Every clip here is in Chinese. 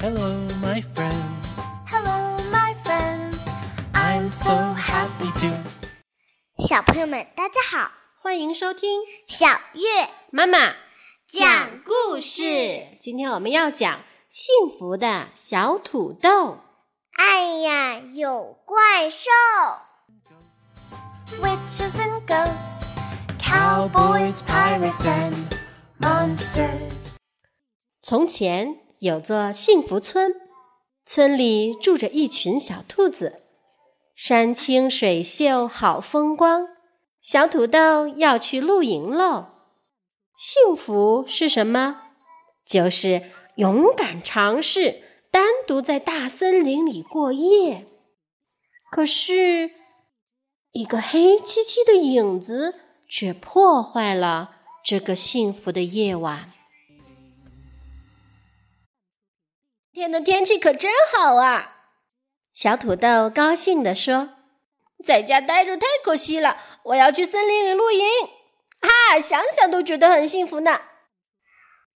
Hello, my friends. Hello, my friends. I'm so happy to. 小朋友们，大家好，欢迎收听小月妈妈讲故事。今天我们要讲幸福的小土豆。哎呀，有怪兽 Witches and ghosts, cowboys, pirates, and monsters. 从前有座幸福村，村里住着一群小兔子，山清水秀，好风光。小土豆要去露营喽。幸福是什么？就是勇敢尝试单独在大森林里过夜。可是，一个黑漆漆的影子却破坏了这个幸福的夜晚。天的天气可真好啊！小土豆高兴地说：“在家待着太可惜了，我要去森林里露营。啊，想想都觉得很幸福呢。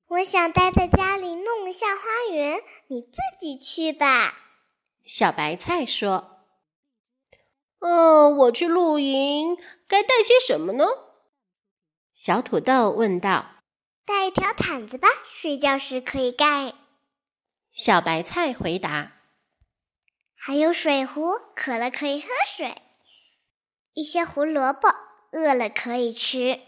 我想待在家里弄一下花园，你自己去吧。”小白菜说：“嗯，我去露营该带些什么呢？”小土豆问道。“带一条毯子吧，睡觉时可以盖。”小白菜回答：“还有水壶，渴了可以喝水；一些胡萝卜，饿了可以吃；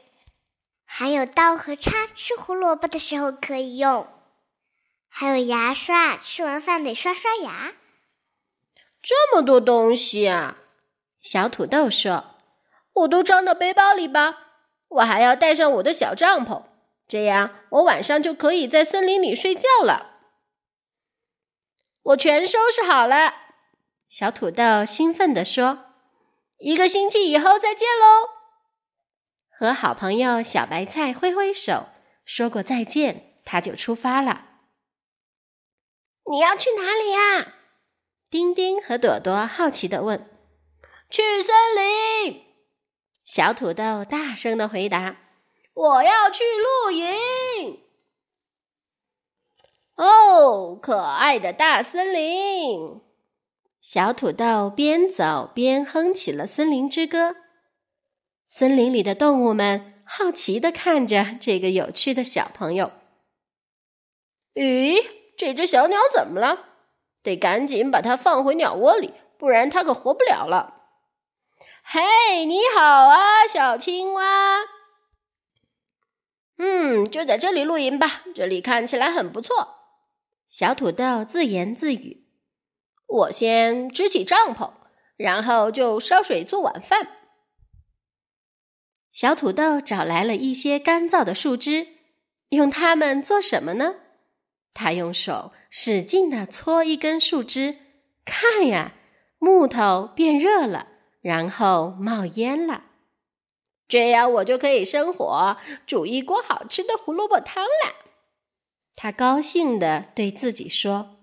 还有刀和叉，吃胡萝卜的时候可以用；还有牙刷，吃完饭得刷刷牙。这么多东西啊！”小土豆说：“我都装到背包里吧。我还要带上我的小帐篷，这样我晚上就可以在森林里睡觉了。”我全收拾好了，小土豆兴奋地说：“一个星期以后再见喽！”和好朋友小白菜挥挥手，说过再见，他就出发了。你要去哪里呀？丁丁和朵朵好奇地问。“去森林。”小土豆大声地回答。“我要去露营。”哦，可爱的大森林！小土豆边走边哼起了森林之歌。森林里的动物们好奇的看着这个有趣的小朋友。咦，这只小鸟怎么了？得赶紧把它放回鸟窝里，不然它可活不了了。嘿，你好啊，小青蛙！嗯，就在这里露营吧，这里看起来很不错。小土豆自言自语：“我先支起帐篷，然后就烧水做晚饭。”小土豆找来了一些干燥的树枝，用它们做什么呢？他用手使劲地搓一根树枝，看呀，木头变热了，然后冒烟了。这样我就可以生火，煮一锅好吃的胡萝卜汤了。他高兴的对自己说：“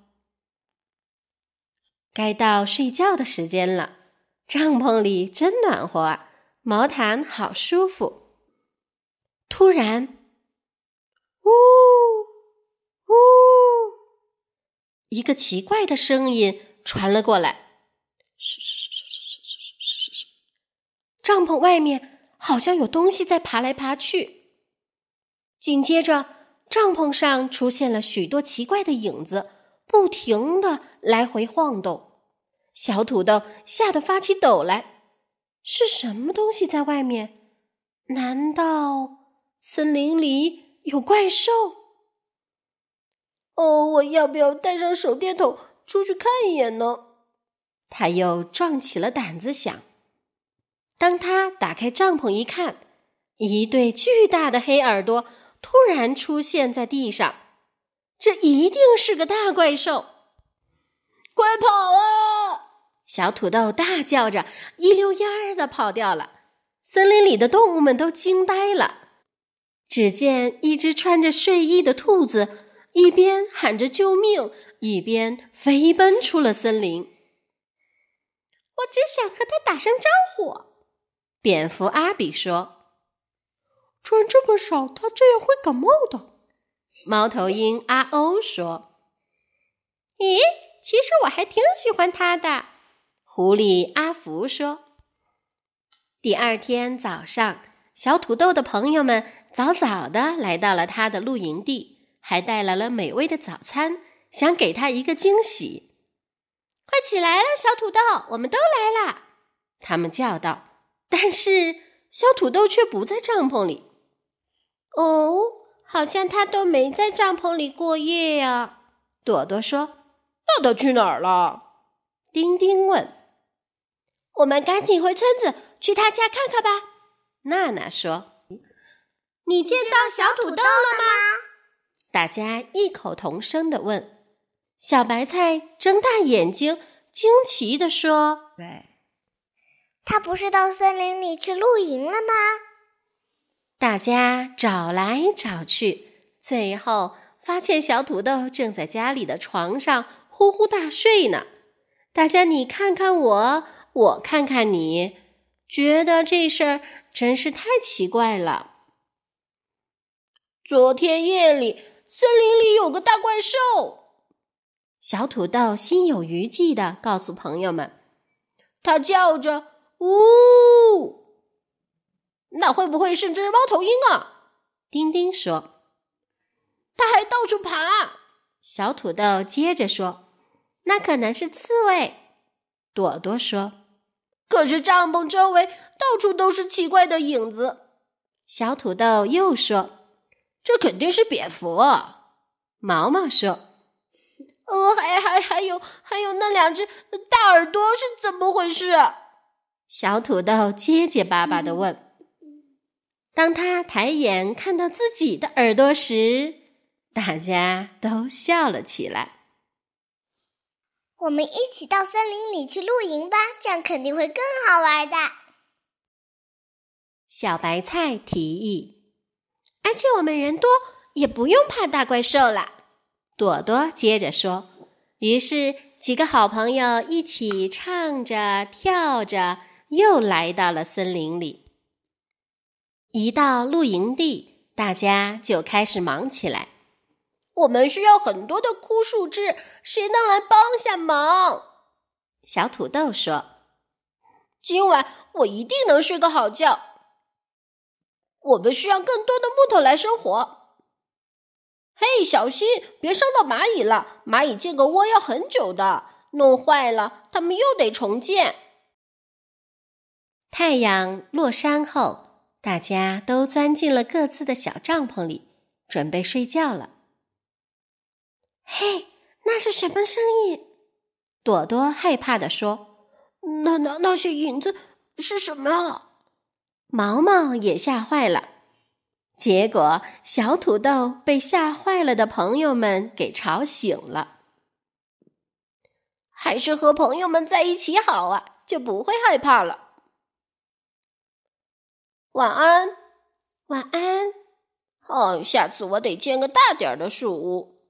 该到睡觉的时间了，帐篷里真暖和，毛毯好舒服。”突然，呜呜，一个奇怪的声音传了过来，嘘嘘嘘嘘嘘嘘嘘嘘，帐篷外面好像有东西在爬来爬去，紧接着。帐篷上出现了许多奇怪的影子，不停的来回晃动。小土豆吓得发起抖来。是什么东西在外面？难道森林里有怪兽？哦，我要不要带上手电筒出去看一眼呢？他又壮起了胆子想。当他打开帐篷一看，一对巨大的黑耳朵。突然出现在地上，这一定是个大怪兽！快跑啊！小土豆大叫着，一溜烟儿的跑掉了。森林里的动物们都惊呆了。只见一只穿着睡衣的兔子，一边喊着救命，一边飞奔出了森林。我只想和他打声招呼。蝙蝠阿比说。穿这么少，他这样会感冒的。猫头鹰阿欧说：“咦，其实我还挺喜欢他的。狐狸阿福说。第二天早上，小土豆的朋友们早早的来到了他的露营地，还带来了美味的早餐，想给他一个惊喜。快起来了，小土豆，我们都来了！他们叫道。但是小土豆却不在帐篷里。哦，好像他都没在帐篷里过夜呀。朵朵说：“那他去哪儿了？”丁丁问。“我们赶紧回村子。”去他家看看吧，娜娜说：“你见到小土豆了吗？”大家异口同声的问。小白菜睁大眼睛，惊奇的说：“对，他不是到森林里去露营了吗？”大家找来找去，最后发现小土豆正在家里的床上呼呼大睡呢。大家你看看我，我看看你。觉得这事儿真是太奇怪了。昨天夜里，森林里有个大怪兽。小土豆心有余悸的告诉朋友们：“它叫着‘呜’，那会不会是只猫头鹰啊？”丁丁说：“它还到处爬。”小土豆接着说：“那可能是刺猬。”朵朵说。可是帐篷周围到处都是奇怪的影子。小土豆又说：“这肯定是蝙蝠。”毛毛说：“呃，还还还有还有那两只大耳朵是怎么回事？”小土豆结结巴巴的问。当他抬眼看到自己的耳朵时，大家都笑了起来。我们一起到森林里去露营吧，这样肯定会更好玩的。小白菜提议，而且我们人多，也不用怕大怪兽了。朵朵接着说。于是几个好朋友一起唱着跳着，又来到了森林里。一到露营地，大家就开始忙起来。我们需要很多的枯树枝，谁能来帮下忙？小土豆说：“今晚我一定能睡个好觉。”我们需要更多的木头来生火。嘿，小心别伤到蚂蚁了！蚂蚁建个窝要很久的，弄坏了它们又得重建。太阳落山后，大家都钻进了各自的小帐篷里，准备睡觉了。嘿，那是什么声音？朵朵害怕地说：“那那那些影子是什么？”毛毛也吓坏了。结果，小土豆被吓坏了的朋友们给吵醒了。还是和朋友们在一起好啊，就不会害怕了。晚安，晚安。哦，下次我得建个大点儿的树屋。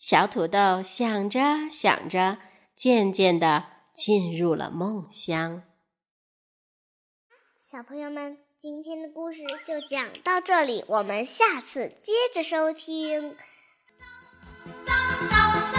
小土豆想着想着，渐渐的进入了梦乡。小朋友们，今天的故事就讲到这里，我们下次接着收听。走走走